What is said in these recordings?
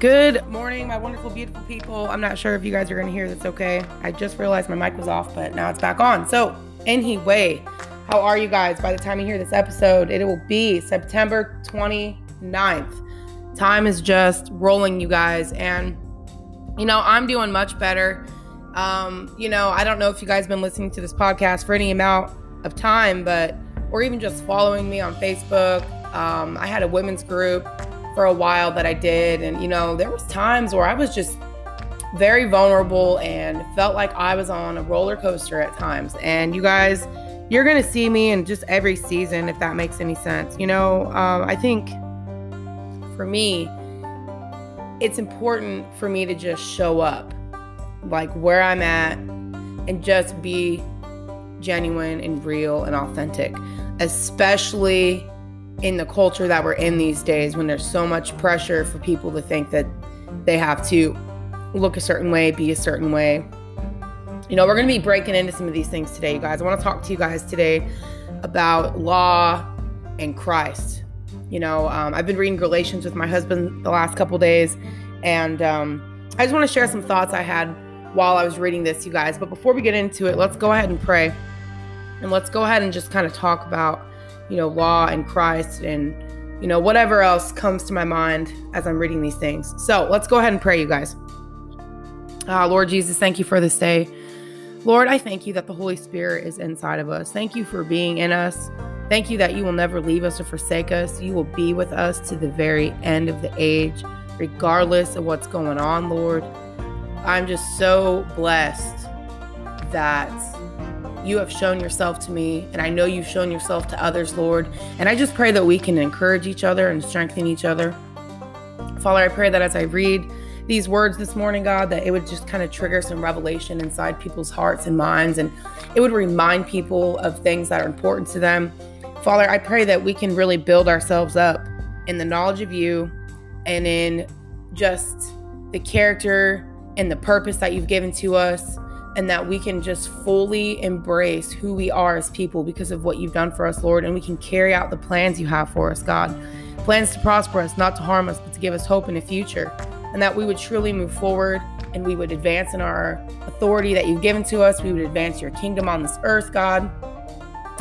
Good morning, my wonderful, beautiful people. I'm not sure if you guys are going to hear this okay. I just realized my mic was off, but now it's back on. So, anyway, how are you guys? By the time you hear this episode, it will be September 29th. Time is just rolling, you guys. And, you know, I'm doing much better. Um, you know, I don't know if you guys been listening to this podcast for any amount of time, but, or even just following me on Facebook. Um, I had a women's group for a while that I did. And, you know, there was times where I was just very vulnerable and felt like I was on a roller coaster at times. And you guys, you're going to see me in just every season, if that makes any sense. You know, uh, I think for me, it's important for me to just show up, like where I'm at, and just be genuine and real and authentic, especially in the culture that we're in these days when there's so much pressure for people to think that they have to look a certain way, be a certain way. You know, we're going to be breaking into some of these things today, you guys. I want to talk to you guys today about law and Christ. You know, um, I've been reading Galatians with my husband the last couple days, and um, I just want to share some thoughts I had while I was reading this, you guys. But before we get into it, let's go ahead and pray. And let's go ahead and just kind of talk about you know, law and Christ and, you know, whatever else comes to my mind as I'm reading these things. So let's go ahead and pray, you guys. Uh, Lord Jesus, thank you for this day. Lord, I thank you that the Holy Spirit is inside of us. Thank you for being in us. Thank you that you will never leave us or forsake us. You will be with us to the very end of the age, regardless of what's going on, Lord. I'm just so blessed that you have shown yourself to me, and I know you've shown yourself to others, Lord. And I just pray that we can encourage each other and strengthen each other. Father, I pray that as I read these words this morning, God, that it would just kind of trigger some revelation inside people's hearts and minds, and it would remind people of things that are important to them. Father, I pray that we can really build ourselves up in the knowledge of you and in just the character and the purpose that you've given to us and that we can just fully embrace who we are as people because of what you've done for us, Lord, and we can carry out the plans you have for us, God. Plans to prosper us, not to harm us, but to give us hope in the future, and that we would truly move forward and we would advance in our authority that you've given to us. We would advance your kingdom on this earth, God.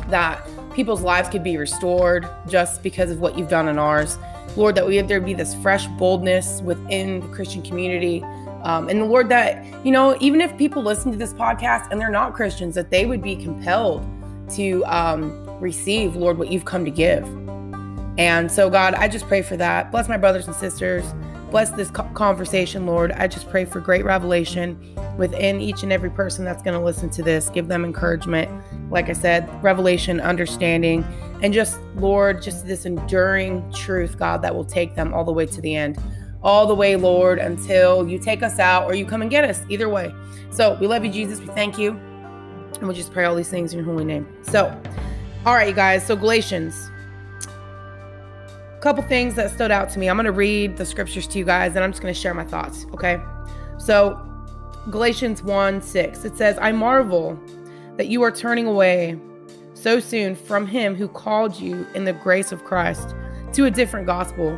That people's lives could be restored just because of what you've done in ours. Lord, that we there be this fresh boldness within the Christian community um, and the Lord, that, you know, even if people listen to this podcast and they're not Christians, that they would be compelled to um, receive, Lord, what you've come to give. And so, God, I just pray for that. Bless my brothers and sisters. Bless this conversation, Lord. I just pray for great revelation within each and every person that's going to listen to this. Give them encouragement. Like I said, revelation, understanding, and just, Lord, just this enduring truth, God, that will take them all the way to the end all the way, Lord, until you take us out or you come and get us. Either way. So we love you, Jesus. We thank you. And we just pray all these things in your holy name. So, all right, you guys. So, Galatians. A couple things that stood out to me. I'm going to read the scriptures to you guys and I'm just going to share my thoughts. Okay. So, Galatians 1 6, it says, I marvel that you are turning away so soon from him who called you in the grace of Christ to a different gospel,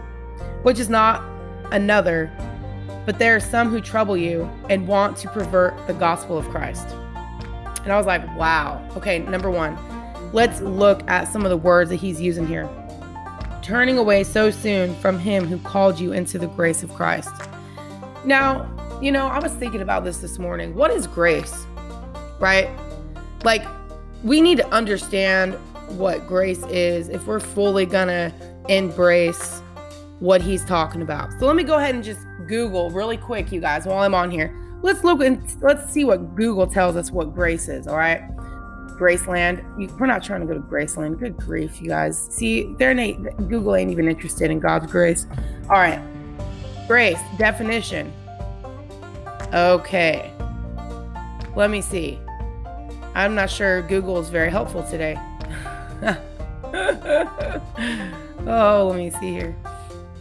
which is not another, but there are some who trouble you and want to pervert the gospel of Christ. And I was like, wow. Okay, number one, let's look at some of the words that he's using here. Turning away so soon from him who called you into the grace of Christ. Now, you know, I was thinking about this this morning. What is grace? Right? Like, we need to understand what grace is if we're fully gonna embrace what he's talking about. So let me go ahead and just Google really quick, you guys, while I'm on here. Let's look and let's see what Google tells us what grace is, all right? Graceland. we're not trying to go to Graceland. Good grief, you guys. See, they're not, Google ain't even interested in God's grace. All right. Grace, definition. Okay. Let me see. I'm not sure Google is very helpful today. oh, let me see here.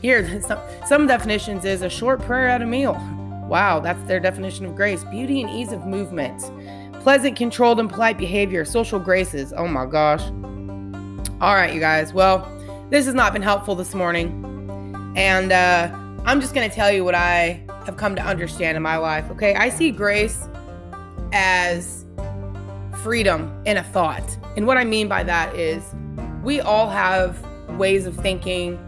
Here, some, some definitions is a short prayer at a meal. Wow, that's their definition of grace. Beauty and ease of movement. Pleasant, controlled, and polite behavior. Social graces. Oh my gosh. All right, you guys. Well, this has not been helpful this morning. And uh, I'm just going to tell you what I have come to understand in my life. Okay. I see grace as freedom in a thought. And what I mean by that is we all have ways of thinking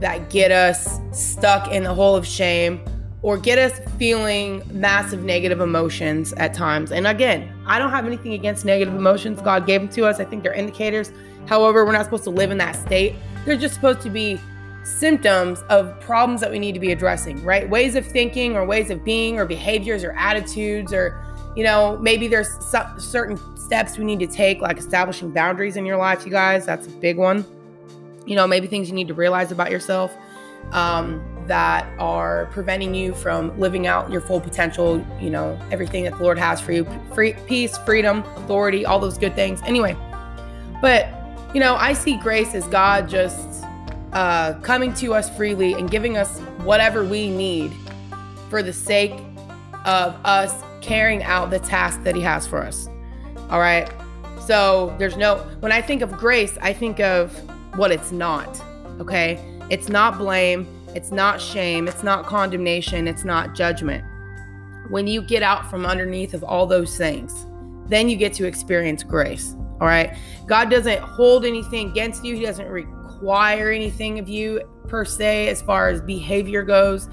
that get us stuck in the hole of shame or get us feeling massive negative emotions at times. And again, I don't have anything against negative emotions. God gave them to us. I think they're indicators. However, we're not supposed to live in that state. They're just supposed to be symptoms of problems that we need to be addressing, right? Ways of thinking or ways of being or behaviors or attitudes or you know, maybe there's certain steps we need to take like establishing boundaries in your life, you guys. That's a big one. You know, maybe things you need to realize about yourself um, that are preventing you from living out your full potential, you know, everything that the Lord has for you free, peace, freedom, authority, all those good things. Anyway, but, you know, I see grace as God just uh, coming to us freely and giving us whatever we need for the sake of us carrying out the task that He has for us. All right. So there's no, when I think of grace, I think of what it's not. Okay. It's not blame. It's not shame. It's not condemnation. It's not judgment. When you get out from underneath of all those things, then you get to experience grace. All right. God doesn't hold anything against you, He doesn't require anything of you per se as far as behavior goes.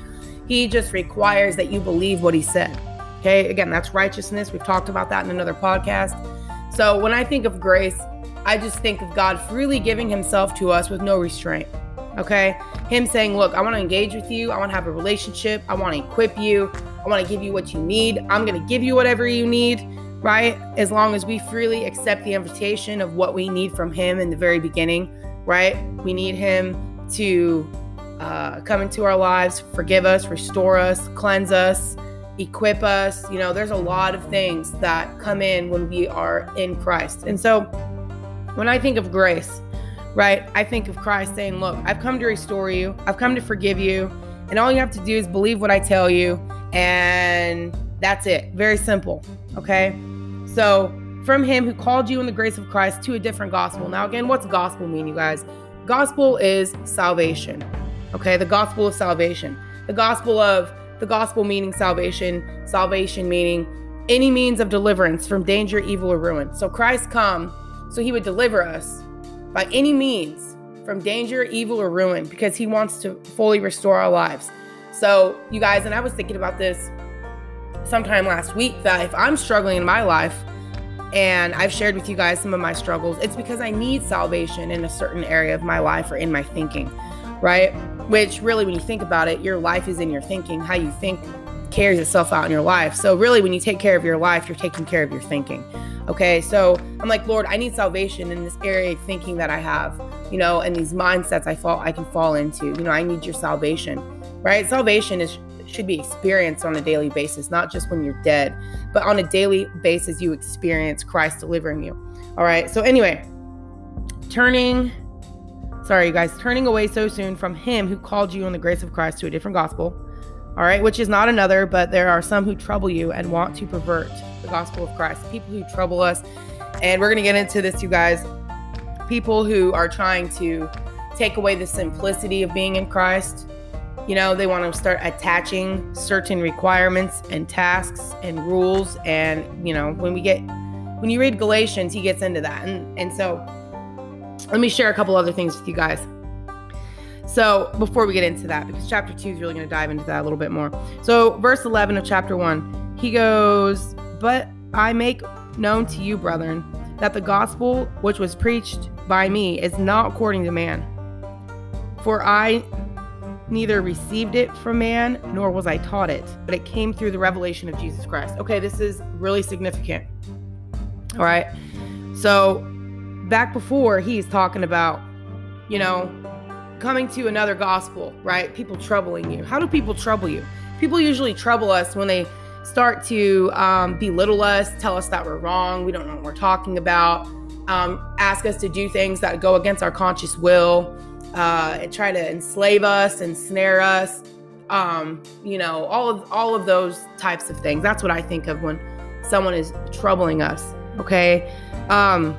He just requires that you believe what He said. Okay. Again, that's righteousness. We've talked about that in another podcast. So when I think of grace, I just think of God freely giving Himself to us with no restraint. Okay. Him saying, Look, I want to engage with you. I want to have a relationship. I want to equip you. I want to give you what you need. I'm going to give you whatever you need, right? As long as we freely accept the invitation of what we need from Him in the very beginning, right? We need Him to uh, come into our lives, forgive us, restore us, cleanse us, equip us. You know, there's a lot of things that come in when we are in Christ. And so when I think of grace, right, I think of Christ saying, Look, I've come to restore you, I've come to forgive you. And all you have to do is believe what I tell you. And that's it. Very simple. Okay. So, from him who called you in the grace of Christ to a different gospel. Now, again, what's gospel mean, you guys? Gospel is salvation. Okay. The gospel of salvation. The gospel of the gospel meaning salvation, salvation meaning any means of deliverance from danger, evil, or ruin. So Christ come so he would deliver us by any means from danger, evil, or ruin because he wants to fully restore our lives. So, you guys, and I was thinking about this sometime last week that if I'm struggling in my life and I've shared with you guys some of my struggles, it's because I need salvation in a certain area of my life or in my thinking, right? which really, when you think about it, your life is in your thinking. How you think carries itself out in your life. So, really, when you take care of your life, you're taking care of your thinking. Okay. So, I'm like, Lord, I need salvation in this area of thinking that I have, you know, and these mindsets I fall, I can fall into. You know, I need your salvation, right? Salvation is should be experienced on a daily basis, not just when you're dead, but on a daily basis, you experience Christ delivering you. All right. So, anyway, turning sorry, you guys, turning away so soon from him who called you in the grace of Christ to a different gospel. All right, which is not another, but there are some who trouble you and want to pervert the gospel of Christ. People who trouble us. And we're going to get into this, you guys. People who are trying to take away the simplicity of being in Christ. You know, they want to start attaching certain requirements and tasks and rules. And, you know, when we get, when you read Galatians, he gets into that. And, and so, let me share a couple other things with you guys. So, before we get into that, because chapter 2 is really going to dive into that a little bit more. So, verse 11 of chapter 1, he goes, But I make known to you, brethren, that the gospel which was preached by me is not according to man. For I neither received it from man, nor was I taught it, but it came through the revelation of Jesus Christ. Okay, this is really significant. All right. So, back before he's talking about, you know, coming to another gospel, right? People troubling you. How do people trouble you? People usually trouble us when they start to um, belittle us, tell us that we're wrong, we don't know what we're talking about, um, ask us to do things that go against our conscious will, uh, and try to enslave us, and snare us. Um, you know, all of all of those types of things. That's what I think of when someone is troubling us. Okay. Um,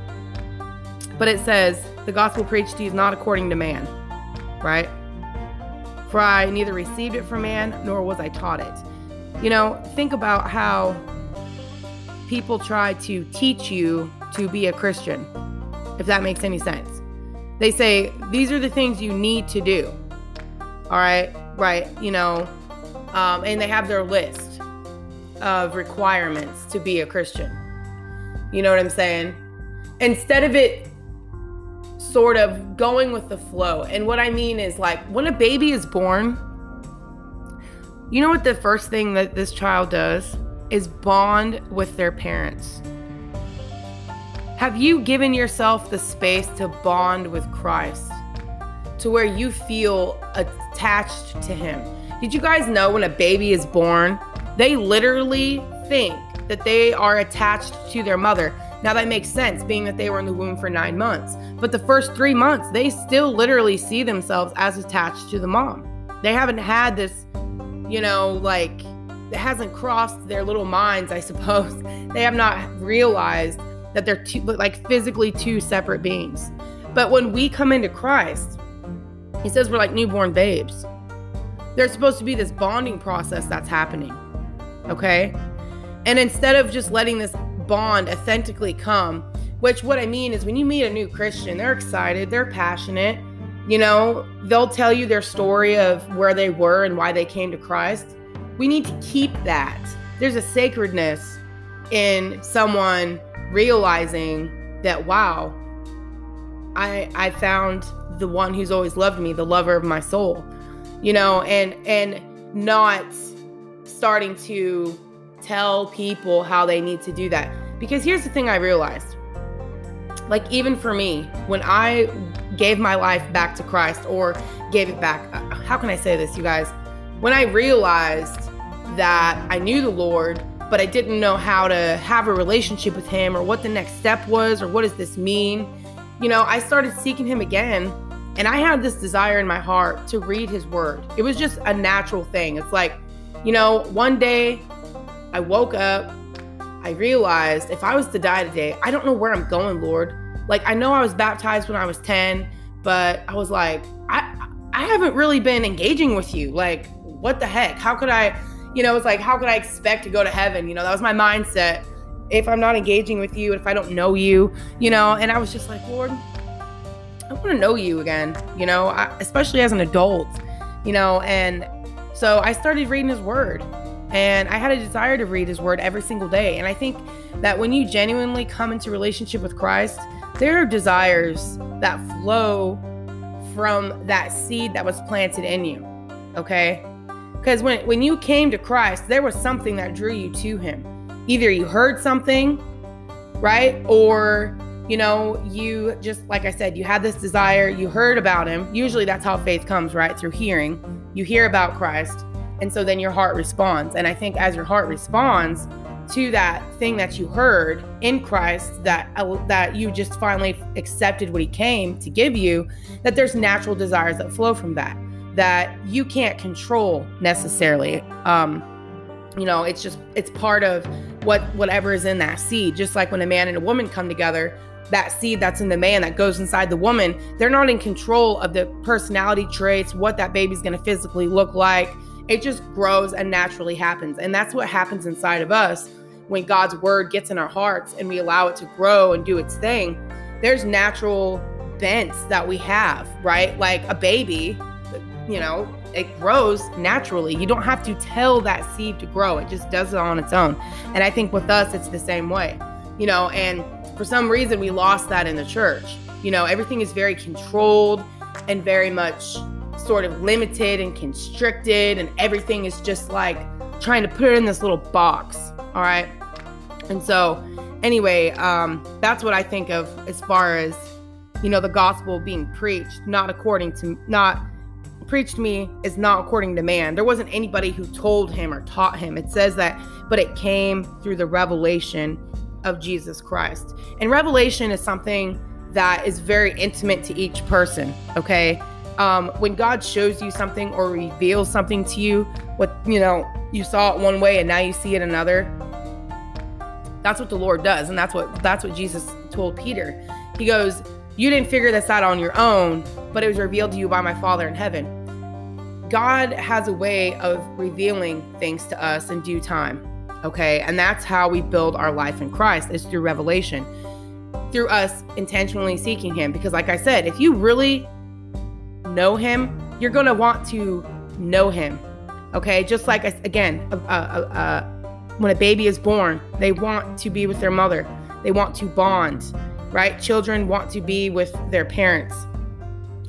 but it says, the gospel preached to you is not according to man, right? For I neither received it from man, nor was I taught it. You know, think about how people try to teach you to be a Christian, if that makes any sense. They say, these are the things you need to do. All right, right, you know, um, and they have their list of requirements to be a Christian. You know what I'm saying? Instead of it sort of going with the flow. And what I mean is like when a baby is born, you know what the first thing that this child does is bond with their parents. Have you given yourself the space to bond with Christ to where you feel attached to Him? Did you guys know when a baby is born, they literally think that they are attached to their mother? Now that makes sense, being that they were in the womb for nine months. But the first three months, they still literally see themselves as attached to the mom. They haven't had this, you know, like, it hasn't crossed their little minds, I suppose. They have not realized that they're two, like physically two separate beings. But when we come into Christ, he says we're like newborn babes. There's supposed to be this bonding process that's happening. Okay? And instead of just letting this bond authentically come. Which what I mean is when you meet a new Christian, they're excited, they're passionate. You know, they'll tell you their story of where they were and why they came to Christ. We need to keep that. There's a sacredness in someone realizing that wow, I I found the one who's always loved me, the lover of my soul. You know, and and not starting to tell people how they need to do that. Because here's the thing I realized like, even for me, when I gave my life back to Christ or gave it back, uh, how can I say this, you guys? When I realized that I knew the Lord, but I didn't know how to have a relationship with Him or what the next step was or what does this mean, you know, I started seeking Him again. And I had this desire in my heart to read His Word. It was just a natural thing. It's like, you know, one day I woke up. I realized if I was to die today, I don't know where I'm going, Lord. Like I know I was baptized when I was 10, but I was like, I I haven't really been engaging with you. Like, what the heck? How could I, you know, it's like how could I expect to go to heaven? You know, that was my mindset. If I'm not engaging with you, if I don't know you, you know, and I was just like, Lord, I want to know you again, you know, I, especially as an adult, you know, and so I started reading his word and I had a desire to read his word every single day. And I think that when you genuinely come into relationship with Christ, there are desires that flow from that seed that was planted in you. Okay? Because when, when you came to Christ, there was something that drew you to him. Either you heard something, right? Or, you know, you just, like I said, you had this desire, you heard about him. Usually that's how faith comes, right? Through hearing. You hear about Christ and so then your heart responds. And I think as your heart responds to that thing that you heard in Christ, that that you just finally accepted what He came to give you, that there's natural desires that flow from that that you can't control necessarily. Um, you know, it's just it's part of what whatever is in that seed. Just like when a man and a woman come together, that seed that's in the man that goes inside the woman, they're not in control of the personality traits, what that baby's going to physically look like it just grows and naturally happens. And that's what happens inside of us when God's word gets in our hearts and we allow it to grow and do its thing. There's natural bents that we have, right? Like a baby, you know, it grows naturally. You don't have to tell that seed to grow, it just does it on its own. And I think with us, it's the same way, you know, and for some reason, we lost that in the church. You know, everything is very controlled and very much sort of limited and constricted, and everything is just like trying to put it in this little box. All right. And so, anyway, um, that's what I think of as far as, you know, the gospel being preached, not according to, not preached me is not according to man. There wasn't anybody who told him or taught him. It says that, but it came through the revelation of Jesus Christ. And revelation is something that is very intimate to each person, okay? Um, when God shows you something or reveals something to you, what you know, you saw it one way and now you see it another. That's what the Lord does, and that's what that's what Jesus told Peter. He goes, "You didn't figure this out on your own, but it was revealed to you by my Father in heaven." God has a way of revealing things to us in due time. Okay. And that's how we build our life in Christ is through revelation, through us intentionally seeking Him. Because, like I said, if you really know Him, you're going to want to know Him. Okay. Just like, again, when a baby is born, they want to be with their mother, they want to bond, right? Children want to be with their parents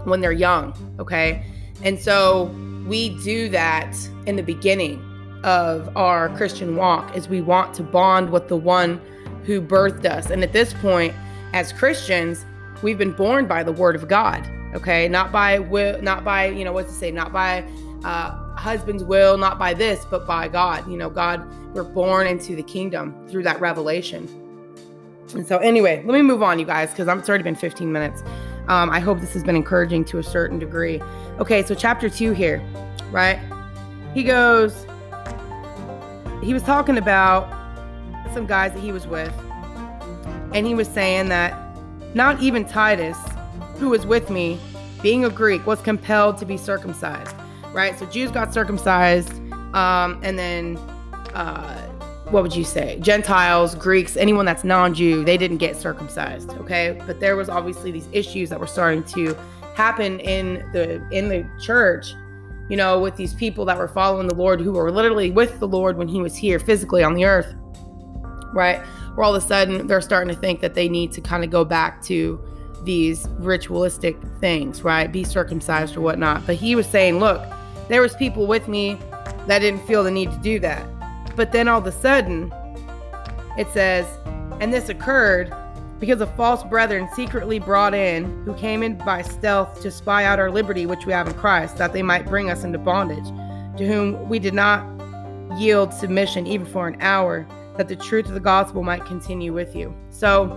when they're young. Okay. And so we do that in the beginning of our Christian walk is we want to bond with the one who birthed us. And at this point, as Christians, we've been born by the word of God. Okay, not by will, not by you know what to say, not by uh, husband's will, not by this, but by God. You know, God, we're born into the kingdom through that revelation. And so, anyway, let me move on, you guys, because it's already been 15 minutes. Um, I hope this has been encouraging to a certain degree. Okay, so chapter two here, right? He goes, he was talking about some guys that he was with, and he was saying that not even Titus, who was with me, being a Greek, was compelled to be circumcised, right? So Jews got circumcised, um, and then uh, what would you say? Gentiles, Greeks, anyone that's non-Jew, they didn't get circumcised, okay? But there was obviously these issues that were starting to happen in the in the church you know, with these people that were following the Lord who were literally with the Lord when he was here physically on the earth, right? Where all of a sudden they're starting to think that they need to kind of go back to these ritualistic things, right? Be circumcised or whatnot. But he was saying, look, there was people with me that didn't feel the need to do that. But then all of a sudden, it says, and this occurred because of false brethren secretly brought in, who came in by stealth to spy out our liberty which we have in Christ, that they might bring us into bondage, to whom we did not yield submission even for an hour, that the truth of the gospel might continue with you. So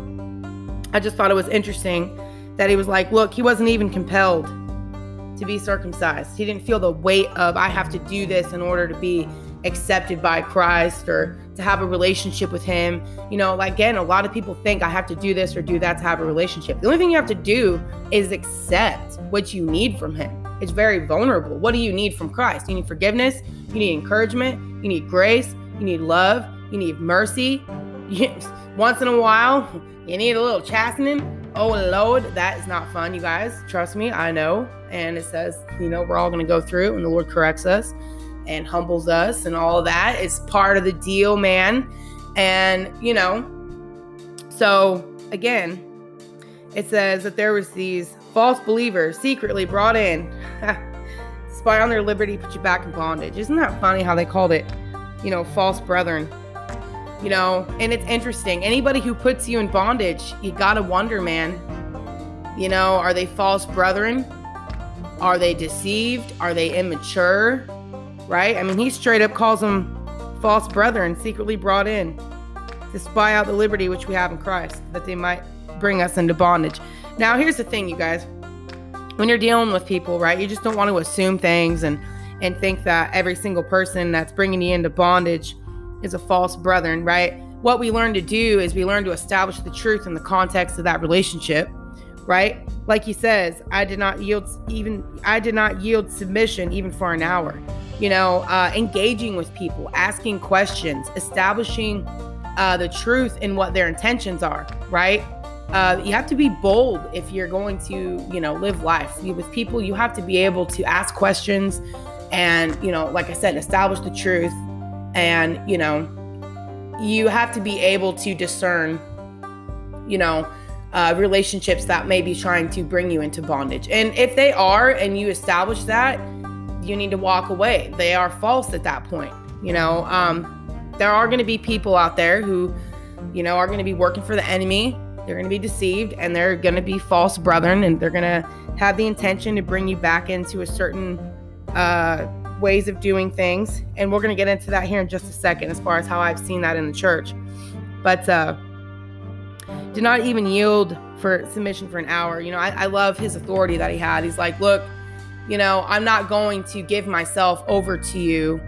I just thought it was interesting that he was like, look, he wasn't even compelled to be circumcised. He didn't feel the weight of, I have to do this in order to be accepted by Christ or to have a relationship with Him. You know, like, again, a lot of people think I have to do this or do that to have a relationship. The only thing you have to do is accept what you need from Him. It's very vulnerable. What do you need from Christ? You need forgiveness, you need encouragement, you need grace, you need love, you need mercy. Once in a while, you need a little chastening. Oh, Lord, that is not fun, you guys. Trust me, I know. And it says, you know, we're all going to go through and the Lord corrects us and humbles us and all that is part of the deal, man. And, you know, so again, it says that there was these false believers secretly brought in, spy on their liberty, put you back in bondage. Isn't that funny how they called it, you know, false brethren? You know, and it's interesting. Anybody who puts you in bondage, you gotta wonder, man. You know, are they false brethren? Are they deceived? Are they immature? right? I mean, he straight up calls them false brethren, secretly brought in to spy out the liberty which we have in Christ, that they might bring us into bondage. Now, here's the thing, you guys. When you're dealing with people, right, you just don't want to assume things and and think that every single person that's bringing you into bondage is a false brethren, right? What we learn to do is we learn to establish the truth in the context of that relationship, right? Like he says, I did not yield even I did not yield submission even for an hour you know, uh, engaging with people, asking questions, establishing uh, the truth in what their intentions are, right? Uh, you have to be bold if you're going to, you know, live life with people. You have to be able to ask questions and, you know, like I said, establish the truth. And, you know, you have to be able to discern, you know, uh, relationships that may be trying to bring you into bondage. And if they are, and you establish that, you need to walk away. They are false at that point. You know, um, there are going to be people out there who, you know, are going to be working for the enemy. They're going to be deceived and they're going to be false brethren and they're going to have the intention to bring you back into a certain uh, ways of doing things. And we're going to get into that here in just a second as far as how I've seen that in the church. But uh, did not even yield for submission for an hour. You know, I, I love his authority that he had. He's like, look, you know, I'm not going to give myself over to you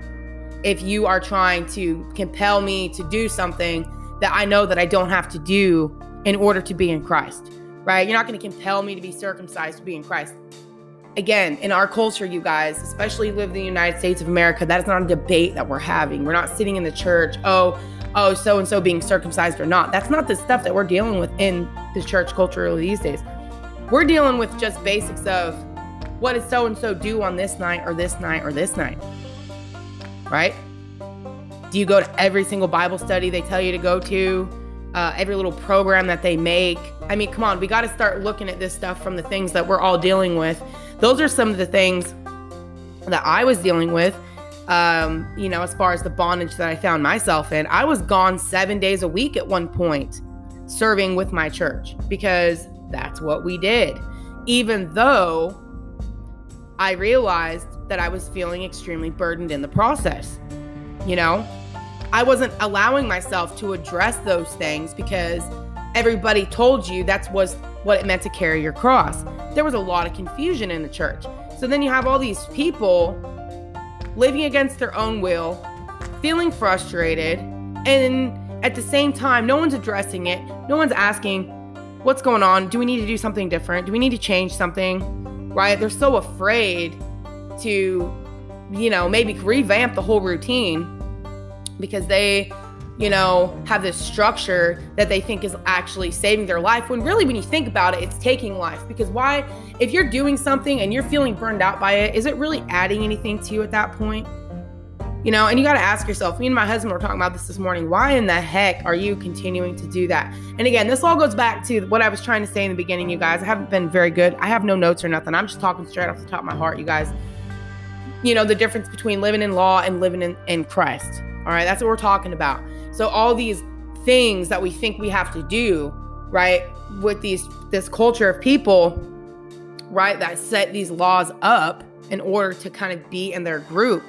if you are trying to compel me to do something that I know that I don't have to do in order to be in Christ, right? You're not going to compel me to be circumcised to be in Christ. Again, in our culture, you guys, especially live in the United States of America, that is not a debate that we're having. We're not sitting in the church, oh, oh, so and so being circumcised or not. That's not the stuff that we're dealing with in the church culture these days. We're dealing with just basics of what does so and so do on this night or this night or this night? Right? Do you go to every single Bible study they tell you to go to? Uh, every little program that they make. I mean, come on, we got to start looking at this stuff from the things that we're all dealing with. Those are some of the things that I was dealing with um, you know, as far as the bondage that I found myself in. I was gone seven days a week at one point serving with my church because that's what we did. Even though I realized that I was feeling extremely burdened in the process. You know, I wasn't allowing myself to address those things because everybody told you that's was what it meant to carry your cross. There was a lot of confusion in the church. So then you have all these people living against their own will, feeling frustrated, and at the same time, no one's addressing it. No one's asking, what's going on? Do we need to do something different? Do we need to change something? Right? They're so afraid to, you know, maybe revamp the whole routine because they, you know, have this structure that they think is actually saving their life when really, when you think about it, it's taking life. Because why, if you're doing something and you're feeling burned out by it, is it really adding anything to you at that point? You know, and you got to ask yourself, me and my husband were talking about this this morning. Why in the heck are you continuing to do that? And again, this all goes back to what I was trying to say in the beginning, you guys. I haven't been very good. I have no notes or nothing. I'm just talking straight off the top of my heart, you guys. You know, the difference between living in law and living in, in Christ. All right, that's what we're talking about. So all these things that we think we have to do, right, with these this culture of people, right, that set these laws up in order to kind of be in their group,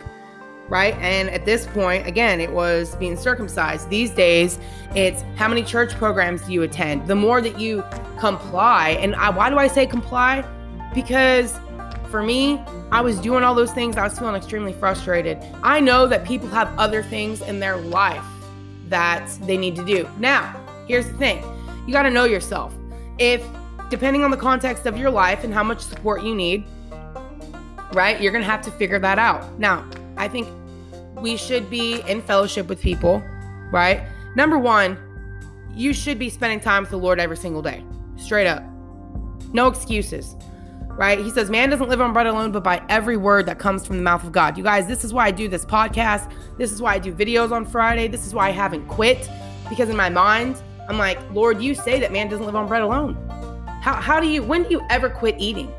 right? And at this point, again, it was being circumcised. These days, it's how many church programs do you attend? The more that you comply, and I, why do I say comply? Because for me, I was doing all those things. I was feeling extremely frustrated. I know that people have other things in their life that they need to do. Now, here's the thing you got to know yourself. If, depending on the context of your life and how much support you need, right, you're going to have to figure that out. Now, I think we should be in fellowship with people, right? Number one, you should be spending time with the Lord every single day, straight up. No excuses right? He says, Man doesn't live on bread alone, but by every word that comes from the mouth of God. You guys, this is why I do this podcast. This is why I do videos on Friday. This is why I haven't quit because in my mind, I'm like, Lord, you say that man doesn't live on bread alone. How, how do you, when do you ever quit eating?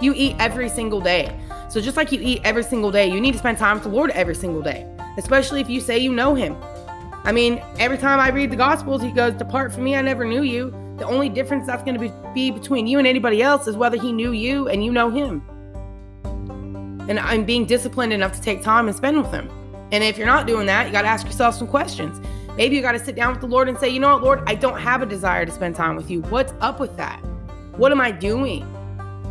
You eat every single day. So just like you eat every single day, you need to spend time with the Lord every single day, especially if you say you know him. I mean, every time I read the Gospels, he goes, Depart from me, I never knew you. The only difference that's going to be, be between you and anybody else is whether he knew you and you know him. And I'm being disciplined enough to take time and spend with him. And if you're not doing that, you got to ask yourself some questions. Maybe you got to sit down with the Lord and say, you know what, Lord, I don't have a desire to spend time with you. What's up with that? What am I doing?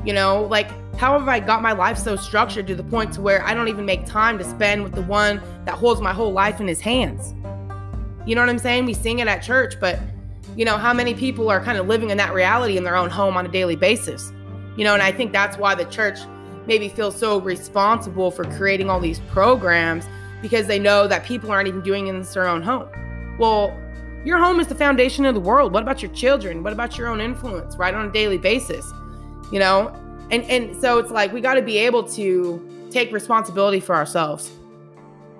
You know, like, how have I got my life so structured to the point to where I don't even make time to spend with the one that holds my whole life in his hands? You know what I'm saying? We sing it at church, but you know, how many people are kind of living in that reality in their own home on a daily basis? You know, and I think that's why the church maybe feels so responsible for creating all these programs because they know that people aren't even doing it in their own home. Well, your home is the foundation of the world. What about your children? What about your own influence, right, on a daily basis? You know, and and so it's like we got to be able to take responsibility for ourselves,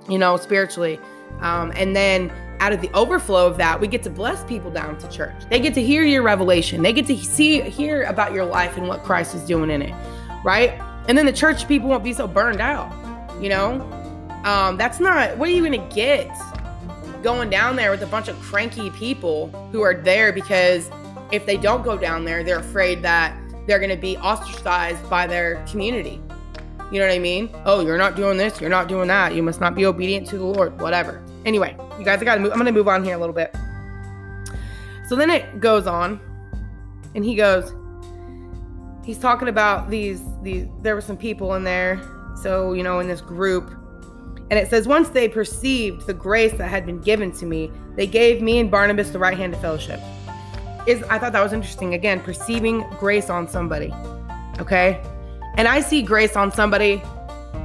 you know, spiritually, um, and then out of the overflow of that, we get to bless people down to church. They get to hear your revelation. They get to see hear about your life and what Christ is doing in it, right? And then the church people won't be so burned out. You know, um, that's not. What are you gonna get going down there with a bunch of cranky people who are there because if they don't go down there, they're afraid that they're gonna be ostracized by their community. You know what I mean? Oh, you're not doing this, you're not doing that. You must not be obedient to the Lord, whatever. Anyway, you guys, I gotta move. I'm gonna move on here a little bit. So then it goes on, and he goes, he's talking about these these. There were some people in there, so you know, in this group, and it says once they perceived the grace that had been given to me, they gave me and Barnabas the right hand of fellowship. Is I thought that was interesting. Again, perceiving grace on somebody. Okay, And I see grace on somebody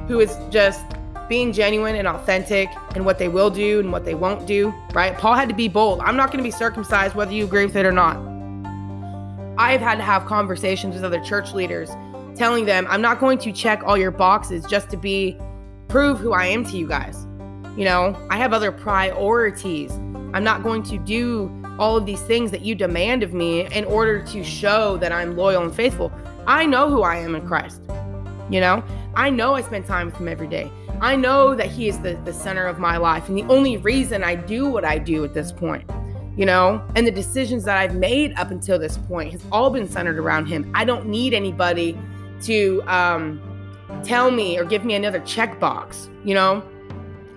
who is just being genuine and authentic and what they will do and what they won't do, right? Paul had to be bold. I'm not going to be circumcised whether you agree with it or not. I've had to have conversations with other church leaders telling them I'm not going to check all your boxes just to be prove who I am to you guys. You know, I have other priorities. I'm not going to do all of these things that you demand of me in order to show that I'm loyal and faithful. I know who I am in Christ. You know, I know I spend time with Him every day. I know that He is the, the center of my life and the only reason I do what I do at this point. You know, and the decisions that I've made up until this point has all been centered around Him. I don't need anybody to um, tell me or give me another checkbox. You know,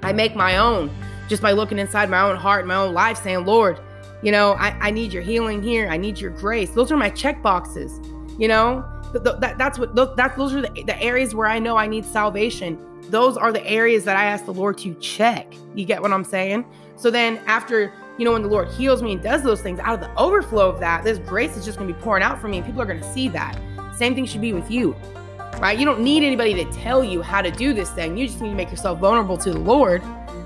I make my own just by looking inside my own heart, my own life, saying, Lord, you know, I, I need your healing here. I need your grace. Those are my check boxes. You know, that, that's what those, that, those are the, the areas where I know I need salvation. Those are the areas that I ask the Lord to check. You get what I'm saying? So then after, you know, when the Lord heals me and does those things, out of the overflow of that, this grace is just going to be pouring out for me and people are going to see that. Same thing should be with you, right? You don't need anybody to tell you how to do this thing. You just need to make yourself vulnerable to the Lord,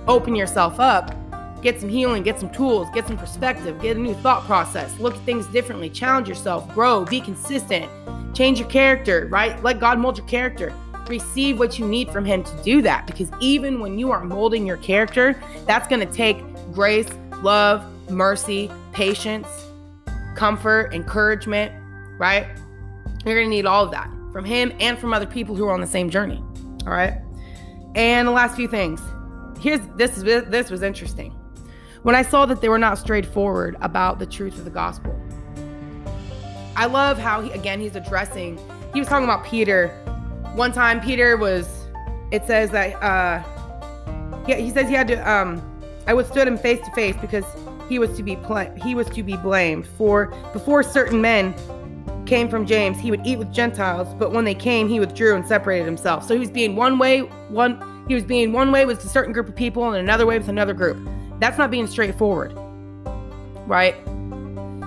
open yourself up, get some healing, get some tools, get some perspective, get a new thought process, look at things differently, challenge yourself, grow, be consistent, change your character, right? Let God mold your character. Receive what you need from Him to do that because even when you are molding your character, that's going to take grace, love, mercy, patience, comfort, encouragement, right? You're going to need all of that from Him and from other people who are on the same journey, all right? And the last few things. Here's this is this was interesting. When I saw that they were not straightforward about the truth of the gospel. I love how he, again he's addressing. He was talking about Peter. One time Peter was. It says that uh, yeah, he says he had to. Um, I withstood him face to face because he was to be pl- he was to be blamed for before certain men came from James, he would eat with Gentiles, but when they came, he withdrew and separated himself. So he was being one way, one he was being one way with a certain group of people and another way with another group. That's not being straightforward. Right?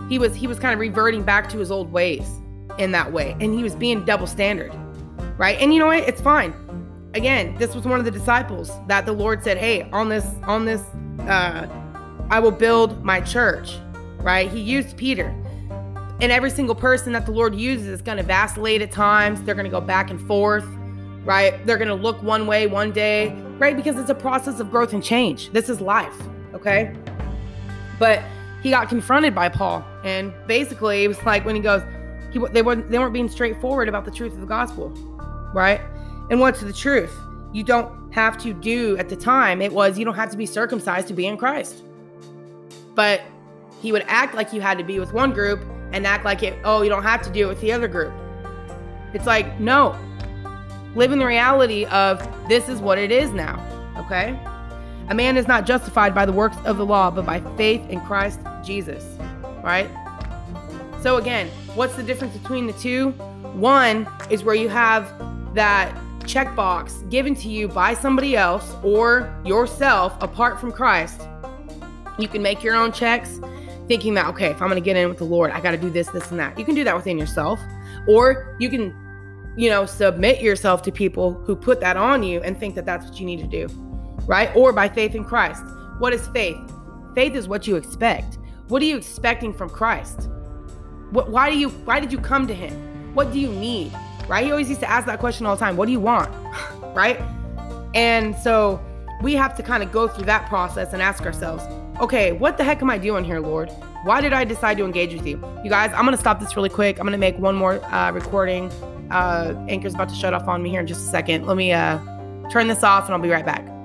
He was he was kind of reverting back to his old ways in that way. And he was being double standard right? And you know what? It's fine. Again this was one of the disciples that the lord said hey on this on this uh i will build my church right? He used peter. And every single person that the lord uses is going to vacillate at times. They're going to go back and forth right? They're going to look one way one day right? Because it's a process of growth and change. This is life okay? But he got confronted by Paul, and basically it was like when he goes, he, they weren't they weren't being straightforward about the truth of the gospel, right? And what's the truth? You don't have to do at the time. It was you don't have to be circumcised to be in Christ, but he would act like you had to be with one group and act like it. Oh, you don't have to do it with the other group. It's like no, live in the reality of this is what it is now. Okay. A man is not justified by the works of the law, but by faith in Christ Jesus, right? So, again, what's the difference between the two? One is where you have that checkbox given to you by somebody else or yourself apart from Christ. You can make your own checks thinking that, okay, if I'm going to get in with the Lord, I got to do this, this, and that. You can do that within yourself. Or you can, you know, submit yourself to people who put that on you and think that that's what you need to do right? Or by faith in Christ. What is faith? Faith is what you expect. What are you expecting from Christ? What, why do you why did you come to him? What do you need? Right? He always used to ask that question all the time. What do you want? right? And so we have to kind of go through that process and ask ourselves, okay, what the heck am I doing here, Lord? Why did I decide to engage with you? You guys, I'm to stop this really quick. I'm to make one more uh, recording. Uh, Anchor's about to shut off on me here in just a second. Let me uh, turn this off and I'll be right back.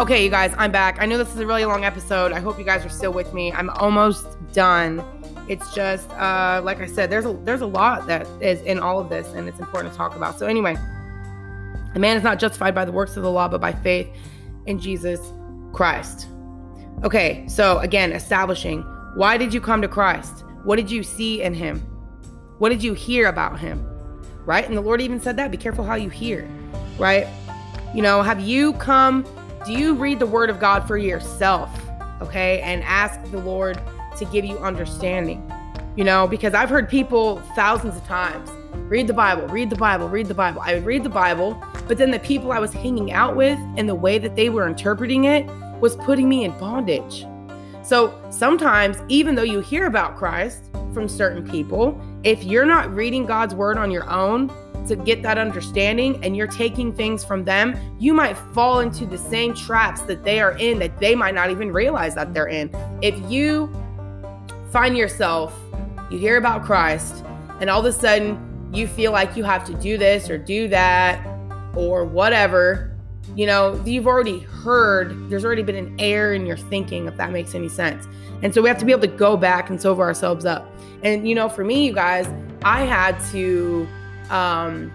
Okay, you guys, I'm back. I know this is a really long episode. I hope you guys are still with me. I'm almost done. It's just uh, like I said, there's a there's a lot that is in all of this, and it's important to talk about. So anyway, a man is not justified by the works of the law, but by faith in Jesus Christ. Okay, so again, establishing why did you come to Christ? What did you see in him? What did you hear about him? Right? And the Lord even said that be careful how you hear, right? You know, have you come do you read the word of God for yourself? okay? And ask the Lord to give you understanding. You know, because I've heard people thousands of times read the Bible, read the Bible, read the Bible. I would read the Bible, but then the people I was hanging out with and the way that they were interpreting it was putting me in bondage. So sometimes, even though you hear about Christ from certain people, if you're not reading God's word on your own to get that understanding and you're taking things from them, you might fall into the same traps that they are in that they might not even realize that they're in. If you find yourself, you hear about Christ, and all of a sudden you feel like you have to do this or do that or whatever, you know, you've already heard, there's already been an error in your thinking, if that makes any sense. And so we have to be able to go back and sober ourselves up. And, you know, for me, you guys, I had to um,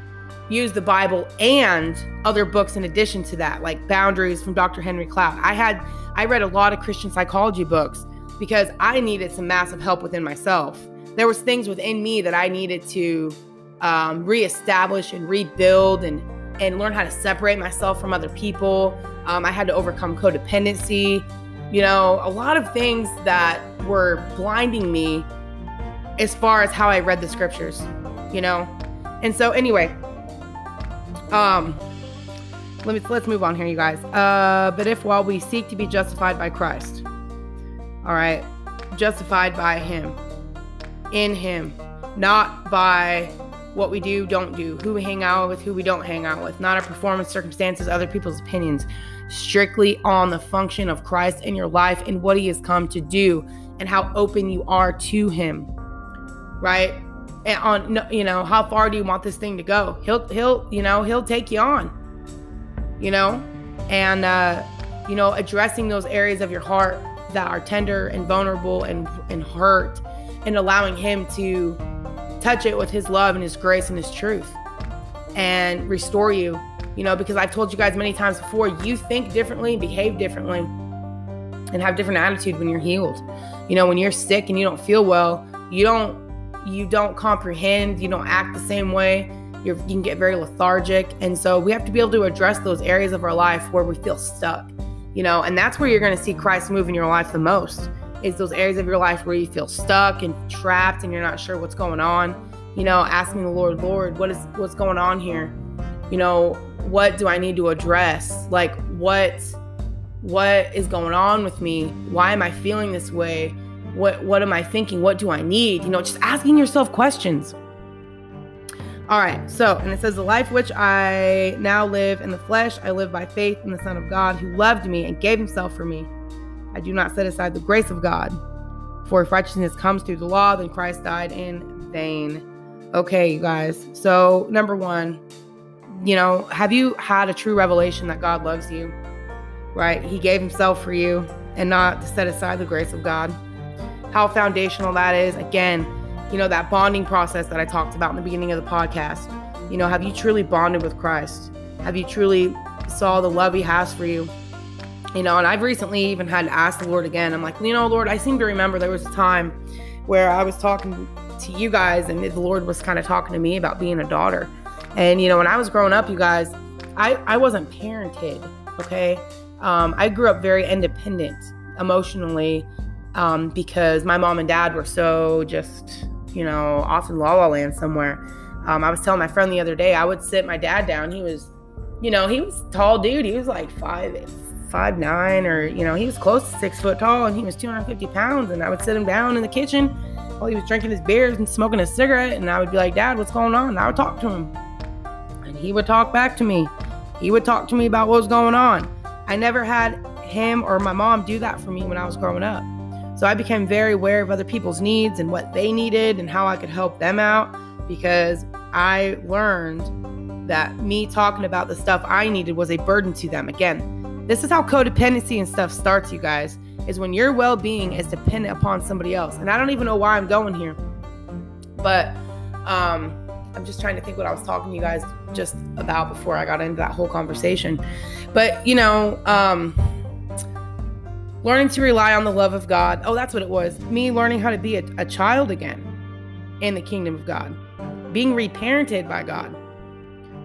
use the Bible and other books in addition to that, like Boundaries from Dr. Henry Cloud. I had, I read a lot of Christian psychology books because I needed some massive help within myself. There was things within me that I needed to um, reestablish and rebuild and and learn how to separate myself from other people. Um, I had to overcome codependency. You know, a lot of things that were blinding me as far as how I read the scriptures. You know, and so anyway, um, let me let's move on here, you guys. Uh, but if while we seek to be justified by Christ, all right, justified by Him, in Him, not by what we do, don't do, who we hang out with, who we don't hang out with, not our performance, circumstances, other people's opinions, strictly on the function of Christ in your life and what he has come to do and how open you are to him. Right? On you know, how far do you want this thing to go? He'll he'll, you know, he'll take you on. You know? And uh, you know, addressing those areas of your heart that are tender and vulnerable and and hurt and allowing him to touch it with his love and his grace and his truth and restore you. You know, because I've told you guys many times before, you think differently, behave differently, and have different attitude when you're healed. You know, when you're sick and you don't feel well, you don't you don't comprehend, you don't act the same way. You're, you can get very lethargic. And so we have to be able to address those areas of our life where we feel stuck, you know, and that's where you're going to see Christ move in your life the most is those areas of your life where you feel stuck and trapped and you're not sure what's going on. You know, asking the Lord, Lord, what is what's going on here? You know, what do I need to address? Like what what is going on with me? Why am I feeling this way? What what am I thinking? What do I need? You know, just asking yourself questions. All right, so, and it says, The life which I now live in the flesh, I live by faith in the Son of God who loved me and gave himself for me. I do not set aside the grace of God. For if righteousness comes through the law, then Christ died in vain. Okay, you guys. So, number one, you know, have you had a true revelation that God loves you? Right? He gave himself for you and not to set aside the grace of God. How foundational that is. Again, you know, that bonding process that I talked about in the beginning of the podcast. You know, have you truly bonded with Christ? Have you truly saw the love he has for you? You know, and I've recently even had to ask the Lord again. I'm like, you know, Lord, I seem to remember there was a time where I was talking to you guys and the Lord was kind of talking to me about being a daughter. And, you know, when I was growing up, you guys, I, I wasn't parented, okay? Um, I grew up very independent emotionally um, because my mom and dad were so just, you know, off in La La Land somewhere. Um, I was telling my friend the other day, I would sit my dad down. He was, you know, he was tall dude. He was like five, five nine or you know he was close to six foot tall and he was 250 pounds. And i would sit him down in the kitchen while he was drinking his beers and smoking a cigarette. And i would be like dad what's going on? And i would talk to him. And he would talk back to me. He would talk to me about what was going on. I never had him or my mom do that for me when i was growing up so i became very aware of other people's needs and what they needed and how i could help them out because i learned that me talking about the stuff i needed was a burden to them again this is how codependency and stuff starts, you guys, is when your well being is dependent upon somebody else. And I don't even know why I'm going here, but um, I'm just trying to think what I was talking to you guys just about before I got into that whole conversation. But, you know, um, learning to rely on the love of God. Oh, that's what it was. Me learning how to be a, a child again in the kingdom of God, being reparented by God.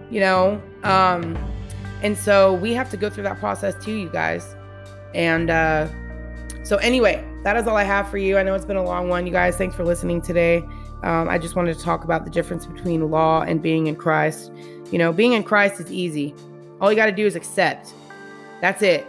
You know, um, and so we have to go through that process too, you guys. And uh, So, anyway, that is all I have for you. I know it's been a long one, you guys. Thanks for listening today. Um, I just wanted to talk about the difference between law and being in Christ. You know, being in Christ is easy. All you got to do is accept. That's it.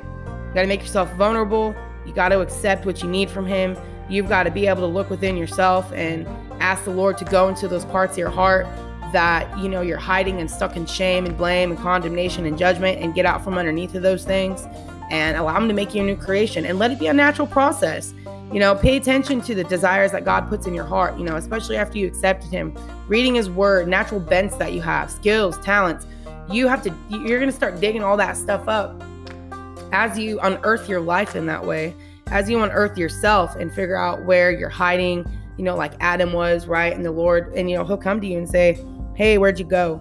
You got to make yourself vulnerable. You got to accept what you need from Him. You've got to be able to look within yourself and ask the Lord to go into those parts of your heart that you know you're hiding and stuck in shame and blame and condemnation and judgment and get out from underneath of those things and allow him to make you a new creation and let it be a natural process you know pay attention to the desires that god puts in your heart you know especially after you accepted him reading his word natural bents that you have skills talents you have to you're going to start digging all that stuff up as you unearth your life in that way as you unearth yourself and figure out where you're hiding you know like adam was right? And the lord and you know he'll come to you and say hey where'd you go?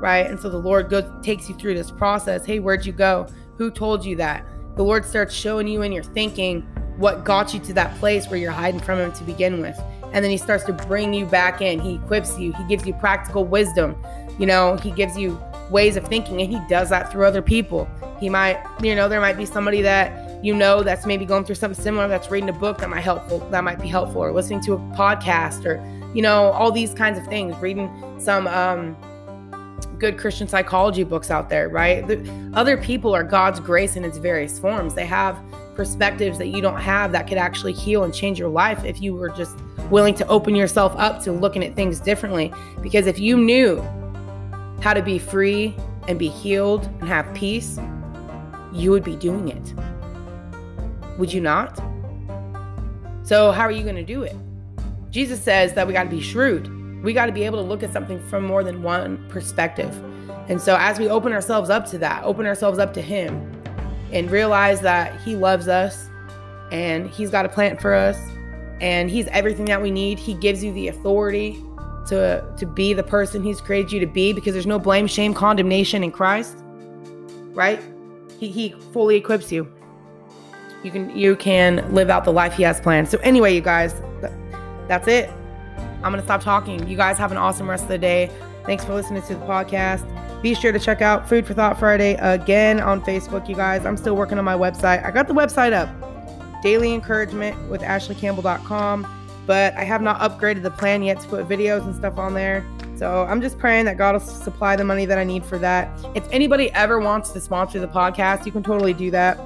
Right? And so the lord goes takes you through this process. Hey where'd you go? Who told you that? The lord starts showing you in your thinking what got you to that place where you're hiding from him to begin with. And then he starts to bring you back in. He equips you. He gives you practical wisdom. You know he gives you ways of thinking and he does that through other people he might you know there might be somebody that you know that's maybe going through something similar that's reading a book that might helpful that might be helpful or listening to a podcast or you know, all these kinds of things, reading some um, good Christian psychology books out there, right? The, other people are God's grace in its various forms. They have perspectives that you don't have that could actually heal and change your life if you were just willing to open yourself up to looking at things differently. Because if you knew how to be free and be healed and have peace, you would be doing it. Would you not? So, how are you going to do it? Jesus says that we got to be shrewd. We got to be able to look at something from more than one perspective. And so, as we open ourselves up to that, open ourselves up to Him, and realize that He loves us and He's got a plan for us and He's everything that we need, He gives you the authority to, to be the person He's created you to be because there's no blame, shame, condemnation in Christ, right? He, he fully equips you. You can you can live out the life He has planned. So anyway, you guys, that's it. I'm to stop talking. You guys have an awesome rest of the day. Thanks for listening to the podcast. Be sure to check out Food for Thought Friday again on Facebook, you guys. I'm still working on my website. I got the website up, Daily Encouragement with AshleyCampbell.com, but I have not upgraded the plan yet to put videos and stuff on there. So I'm just praying that God will supply the money that I need for that. If anybody ever wants to sponsor the podcast, you can totally do that.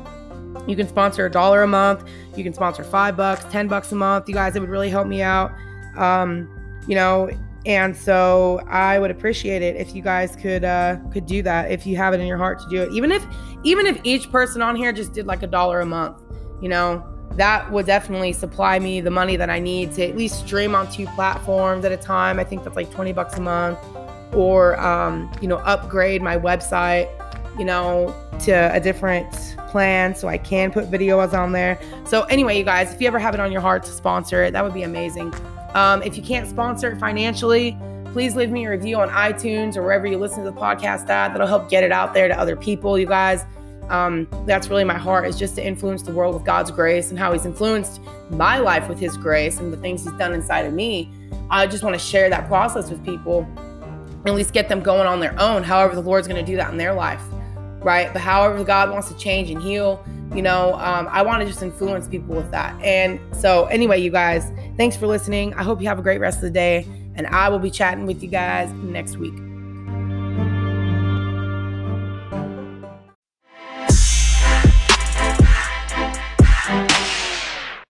You can sponsor a dollar a month. You can sponsor five bucks, ten bucks a month. You guys, it would really help me out. Um, you know, and so I would appreciate it if you guys could uh, could do that if you have it in your heart to do it. Even if even if each person on here just did like a dollar a month, you know, that would definitely supply me the money that I need to at least stream on two platforms at a time. I think that's like 20 bucks a month or um, you know, upgrade my website, you know, to a different plan so I can put videos on there. So, anyway, you guys, if you ever have it on your heart to sponsor it, that would be amazing. Um, if you can't sponsor it financially, please leave me a review on iTunes or wherever you listen to the podcast at. That'll help get it out there to other people, you guys. Um, that's really my heart is just to influence the world with God's grace and how He's influenced my life with His grace and the things He's done inside of me. I just want to share that process with people, at least get them going on their own. However, the Lord's going to do that in their life right? But however God wants to change and heal, you know, um, I want to just influence people with that. And so, anyway, you guys, thanks for listening. I hope you have a great rest of the day, and I will be chatting with you guys next week.